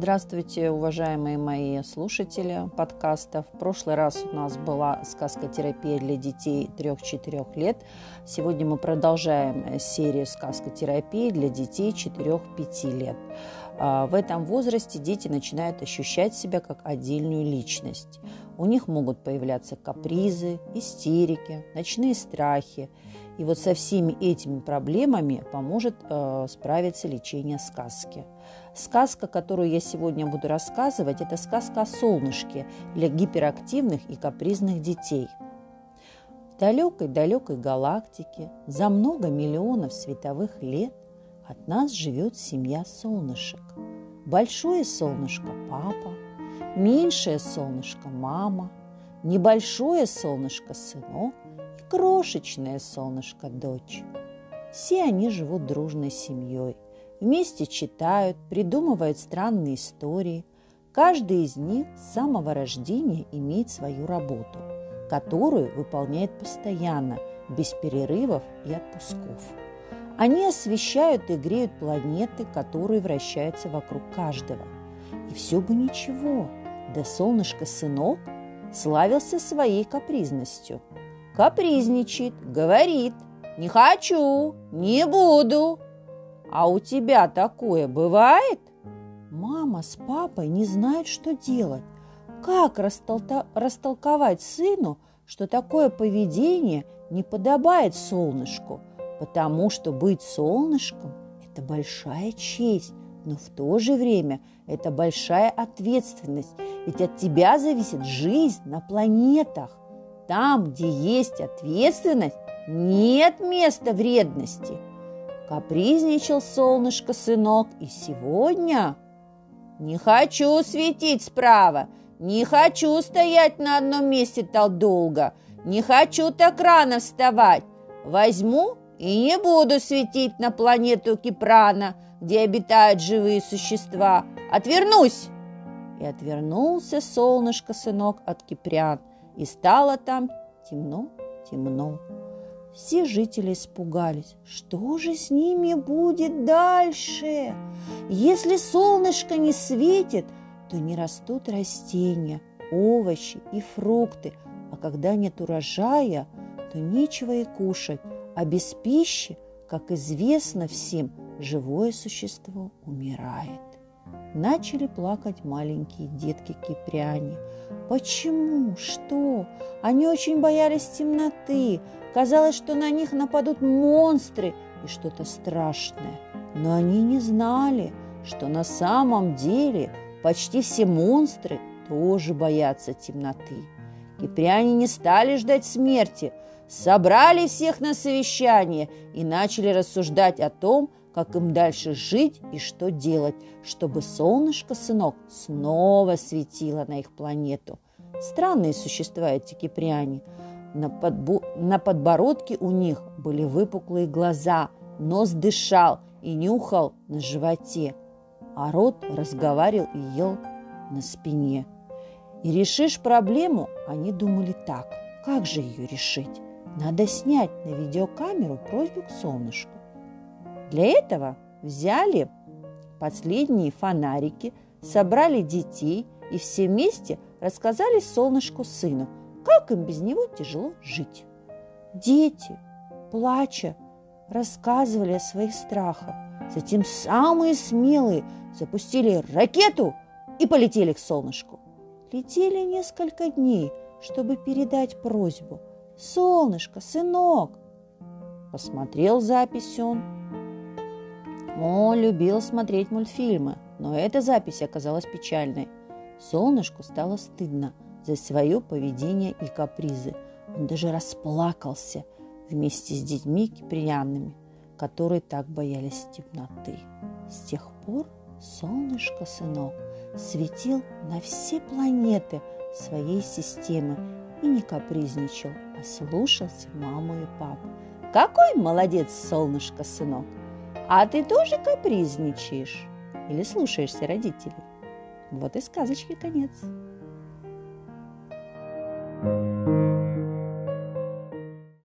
Здравствуйте, уважаемые мои слушатели подкаста. В прошлый раз у нас была сказкотерапия для детей 3-4 лет. Сегодня мы продолжаем серию сказкотерапии для детей 4-5 лет. А, в этом возрасте дети начинают ощущать себя как отдельную личность. У них могут появляться капризы, истерики, ночные страхи. И вот со всеми этими проблемами поможет э, справиться лечение сказки. Сказка, которую я сегодня буду рассказывать, это сказка о солнышке для гиперактивных и капризных детей. В далекой-далекой галактике за много миллионов световых лет от нас живет семья солнышек. Большое солнышко – папа, меньшее солнышко – мама, небольшое солнышко – сынок – крошечное солнышко дочь. Все они живут дружной семьей, вместе читают, придумывают странные истории. Каждый из них с самого рождения имеет свою работу, которую выполняет постоянно, без перерывов и отпусков. Они освещают и греют планеты, которые вращаются вокруг каждого. И все бы ничего, да солнышко-сынок славился своей капризностью – капризничает, говорит «не хочу, не буду». А у тебя такое бывает? Мама с папой не знают, что делать. Как растолковать сыну, что такое поведение не подобает солнышку, потому что быть солнышком – это большая честь, но в то же время это большая ответственность, ведь от тебя зависит жизнь на планетах. Там, где есть ответственность, нет места вредности. Капризничал солнышко сынок, и сегодня не хочу светить справа, не хочу стоять на одном месте так долго, не хочу так рано вставать. Возьму и не буду светить на планету Кипрана, где обитают живые существа. Отвернусь!» И отвернулся солнышко-сынок от Кипрян и стало там темно-темно. Все жители испугались. Что же с ними будет дальше? Если солнышко не светит, то не растут растения, овощи и фрукты, а когда нет урожая, то нечего и кушать, а без пищи, как известно всем, живое существо умирает. Начали плакать маленькие детки-кипряне. Почему? Что? Они очень боялись темноты. Казалось, что на них нападут монстры и что-то страшное. Но они не знали, что на самом деле почти все монстры тоже боятся темноты. Кипряне не стали ждать смерти, собрали всех на совещание и начали рассуждать о том, как им дальше жить и что делать, чтобы солнышко, сынок, снова светило на их планету. Странные существа эти кипряне. На, подбо... на подбородке у них были выпуклые глаза, нос дышал и нюхал на животе, а рот разговаривал и ел на спине. И решишь проблему, они думали так. Как же ее решить? Надо снять на видеокамеру просьбу к солнышку. Для этого взяли последние фонарики, собрали детей и все вместе рассказали солнышку сыну, как им без него тяжело жить. Дети, плача, рассказывали о своих страхах. Затем самые смелые запустили ракету и полетели к солнышку. Летели несколько дней, чтобы передать просьбу. «Солнышко, сынок!» Посмотрел запись он – он любил смотреть мультфильмы, но эта запись оказалась печальной. Солнышку стало стыдно за свое поведение и капризы. Он даже расплакался вместе с детьми киприянными, которые так боялись темноты. С тех пор солнышко, сынок, светил на все планеты своей системы и не капризничал, а слушался маму и папу. Какой молодец солнышко, сынок! А ты тоже капризничаешь или слушаешься родителей? Вот и сказочки конец.